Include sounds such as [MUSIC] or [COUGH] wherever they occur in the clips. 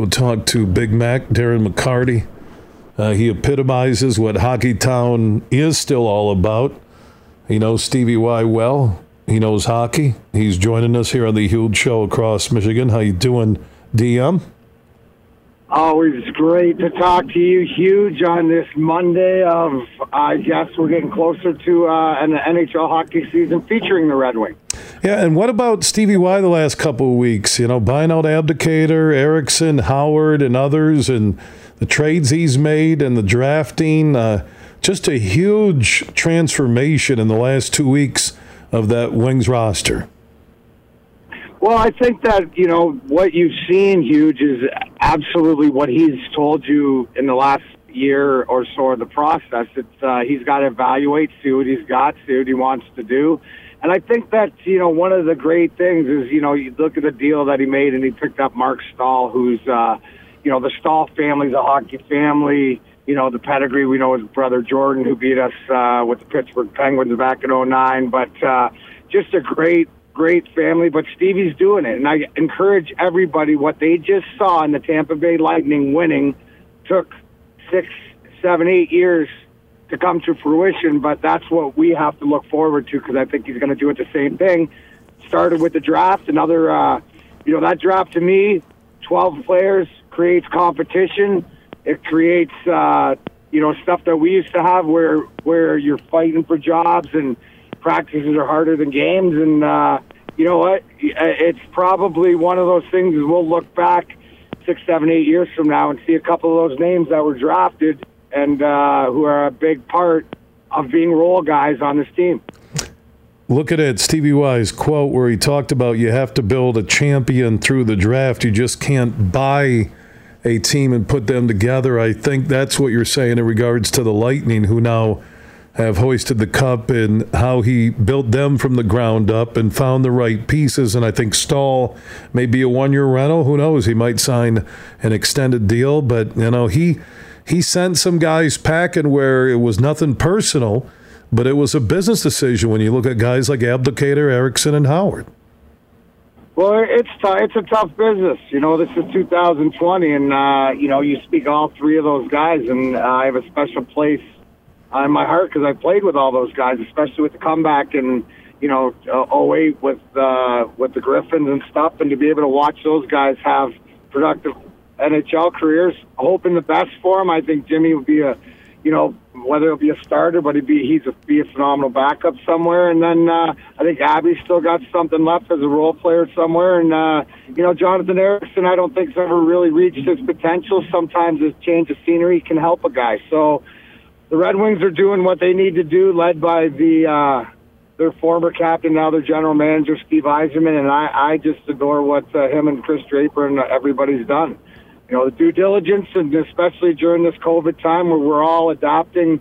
go talk to Big Mac, Darren McCarty. Uh, he epitomizes what Hockey Town is still all about. He knows Stevie Y well. He knows hockey. He's joining us here on the Huge Show across Michigan. How you doing, DM? Always great to talk to you, Huge, on this Monday of, I guess we're getting closer to uh, an NHL hockey season featuring the Red Wings. Yeah, and what about Stevie Y the last couple of weeks? You know, buying out Abdelkader, Ericsson, Howard, and others, and the trades he's made and the drafting. Uh, just a huge transformation in the last two weeks of that Wings roster. Well, I think that you know what you've seen, huge, is absolutely what he's told you in the last year or so of the process. It's uh, he's got to evaluate, see what he's got, see what he wants to do, and I think that you know one of the great things is you know you look at the deal that he made and he picked up Marc Staal, who's uh, you know the Staal family's a hockey family. You know the pedigree. We know his brother Jordan, who beat us uh, with the Pittsburgh Penguins back in '09, but uh, just a great great family, but Stevie's doing it. And I encourage everybody what they just saw in the Tampa Bay Lightning winning took six, seven, eight years to come to fruition, but that's what we have to look forward to because I think he's going to do it the same thing. Started with the draft, another, uh, you know, that draft to me, 12 players creates competition. It creates, uh, you know, stuff that we used to have where where you're fighting for jobs and practices are harder than games. And uh, you know what? It's probably one of those things. We'll look back six, seven, eight years from now and see a couple of those names that were drafted and uh, who are a big part of being role guys on this team. Look at it, Stevie Y's quote where he talked about you have to build a champion through the draft. You just can't buy a team and put them together. I think that's what you're saying in regards to the Lightning, who now have hoisted the cup and how he built them from the ground up and found the right pieces. And I think Staal may be a one year rental. Who knows? He might sign an extended deal. But, you know, he he sent some guys packing where it was nothing personal, but it was a business decision when you look at guys like Abdelkader, Ericsson, and Howard. Well, it's t- it's a tough business. You know, this is 2020, and uh, you know, you speak all three of those guys, and uh, I have a special place uh, in my heart because I played with all those guys, especially with the comeback and you know uh, 08 with uh, with the Griffins and stuff, and to be able to watch those guys have productive NHL careers, hoping the best for them. I think Jimmy would be a you know whether it'll be a starter, but he'd be he's a, be a phenomenal backup somewhere. And then uh, I think Abby's still got something left as a role player somewhere. And uh, you know Jonathan Ericsson, I don't think's ever really reached his potential. Sometimes a change of scenery can help a guy. So the Red Wings are doing what they need to do, led by the uh, their former captain, now their general manager, Steve Yzerman, and I, I just adore what uh, him and Chris Draper and everybody's done. You know, the due diligence, and especially during this COVID time where we're all adapting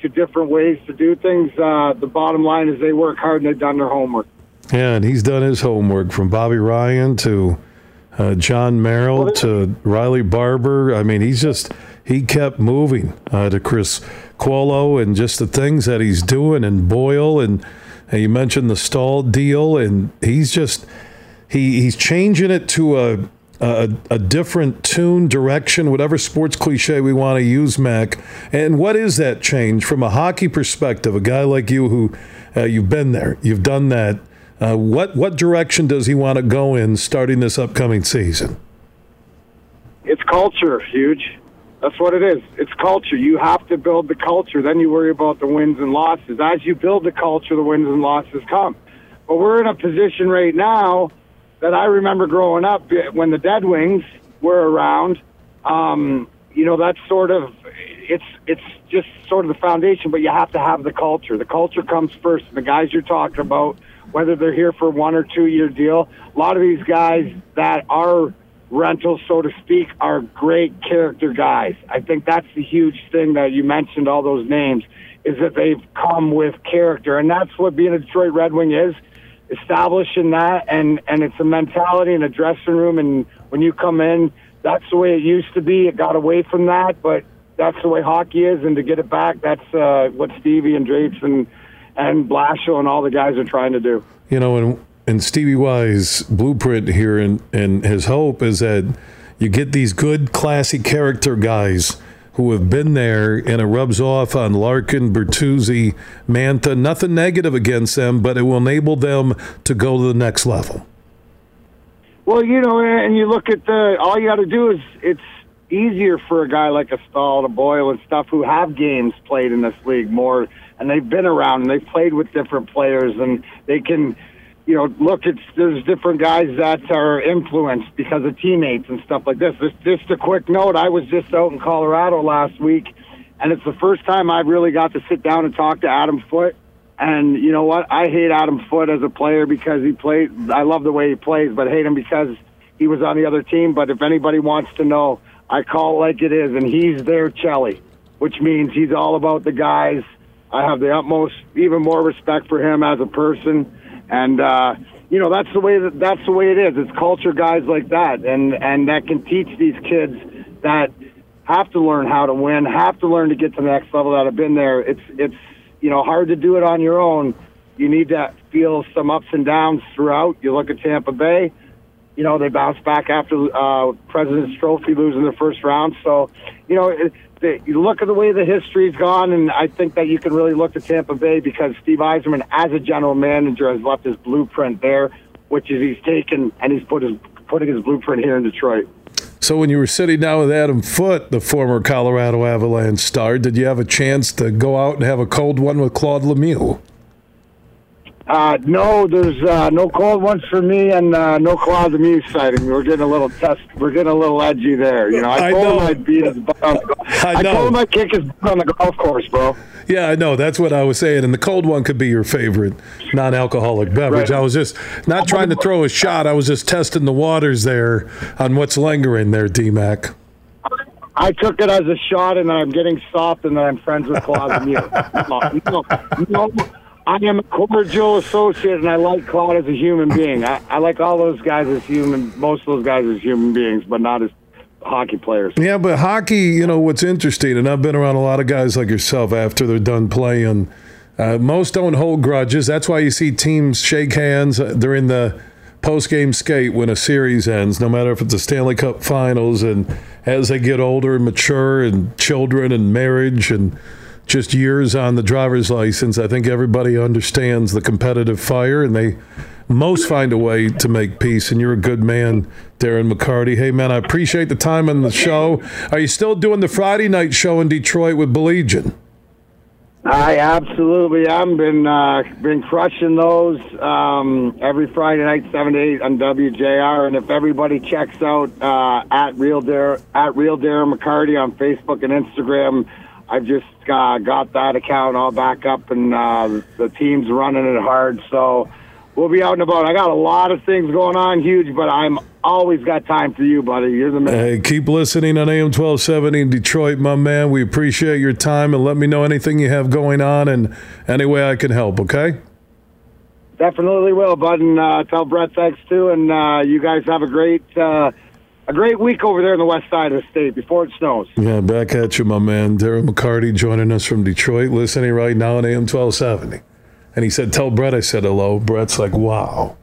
to different ways to do things. Uh, the bottom line is they work hard and they've done their homework. Yeah, and he's done his homework from Bobby Ryan to uh, Jon Merrill to Riley Barber. I mean, he's just he kept moving uh, to Chris Quolo and just the things that he's doing and Boyle and, and you mentioned the Staal deal and he's just he he's changing it to a a, a, different tune, direction, whatever sports cliche we want to use, Mac. And what is that change from a hockey perspective? A guy like you who uh, you've been there, you've done that. Uh, what what direction does he want to go in starting this upcoming season? It's culture, huge. That's what it is. It's culture. You have to build the culture. Then you worry about the wins and losses. As you build the culture, the wins and losses come. But we're in a position right now that I remember growing up when the Dead Wings were around. Um, you know, that's sort of it's it's just sort of the foundation. But you have to have the culture. The culture comes first. And the guys you're talking about, whether they're here for one or two year deal, a lot of these guys that are rentals, so to speak, are great character guys. I think that's the huge thing that you mentioned, all those names, is that they've come with character. And that's what being a Detroit Red Wing is establishing that. And, and it's a mentality in a dressing room. And when you come in, that's the way it used to be. It got away from that, but that's the way hockey is. And to get it back, that's uh, what Stevie and Drapes and, and Blashill and all the guys are trying to do. You know, and and Stevie Y's blueprint here and, and his hope is that you get these good, classy character guys who have been there, and it rubs off on Larkin, Bertuzzi, Mantha. Nothing negative against them, but it will enable them to go to the next level. Well, you know, and you look at the all you got to do is it's easier for a guy like a Staal, a Boyle, and stuff who have games played in this league more, and they've been around and they've played with different players, and they can, you know, look at there's different guys that are influenced because of teammates and stuff like this. Just, just a quick note: I was just out in Colorado last week, and it's the first time I've really got to sit down and talk to Adam Foote. And you know what? I hate Adam Foote as a player because he played. I love the way he plays, but I hate him because he was on the other team. But if anybody wants to know, I call it like it is, and he's their Chelly, which means he's all about the guys. I have the utmost, even more respect for him as a person, and uh, you know that's the way that that's the way it is. It's culture guys like that, and and that can teach these kids that have to learn how to win, have to learn to get to the next level that have been there. It's it's you know hard to do it on your own. You need to feel some ups and downs throughout. You look at Tampa Bay you know, they bounced back after uh, President's Trophy losing the first round. So, you know, it, you look at the way the history's gone, and I think that you can really look to Tampa Bay because Steve Yzerman, as a general manager, has left his blueprint there, which is he's taken and he's put his putting his blueprint here in Detroit. So when you were sitting down with Adam Foote, the former Colorado Avalanche star, did you have a chance to go out and have a cold one with Claude Lemieux? Uh, no, there's uh, no cold ones for me, and uh, no Claude Lemieux sighting. We're getting a little test. We're getting a little edgy there. You know, I, I told know. him I'd beat his butt on the, [LAUGHS] I, I told him I'd kick his butt on the golf course, bro. Yeah, I know. That's what I was saying. And the cold one could be your favorite non-alcoholic beverage. Right. I was just not trying to throw a shot. I was just testing the waters there on what's lingering there, D-Mac. I took it as a shot, and I'm getting soft, and then I'm friends with Claude [LAUGHS] no, no, no. I am a cordial associate, and I like Claude as a human being. I, I like all those guys as human, most of those guys as human beings, but not as hockey players. Yeah, but hockey, you know, what's interesting, and I've been around a lot of guys like yourself after they're done playing. Uh, most don't hold grudges. That's why you see teams shake hands during the post game skate when a series ends, no matter if it's the Stanley Cup Finals. And as they get older and mature, and children and marriage and just years on the driver's license, I think everybody understands the competitive fire and they most find a way to make peace. And you're a good man, Darren McCarty. Hey, man, I appreciate the time on the show. Are you still doing the Friday night show in Detroit with Belegion? I absolutely am. Been uh, been crushing those um, every Friday night, seven to eight on WJR. And if everybody checks out uh, at real Dar- at real Darren McCarty on Facebook and Instagram, I've just uh, got that account all back up, and uh, the team's running it hard. So we'll be out and about. I got a lot of things going on, huge, but I'm always got time for you, buddy. You're the man. Hey, keep listening on AM 1270 in Detroit, my man. We appreciate your time, and let me know anything you have going on and any way I can help. Okay. Definitely will, bud, and uh, tell Brett thanks too. And uh, you guys have a great uh, a great week over there in the west side of the state before it snows. Yeah, back at you, my man. Darren McCarty joining us from Detroit, listening right now on AM 1270. And he said, Tell Brett I said hello. Brett's like, Wow.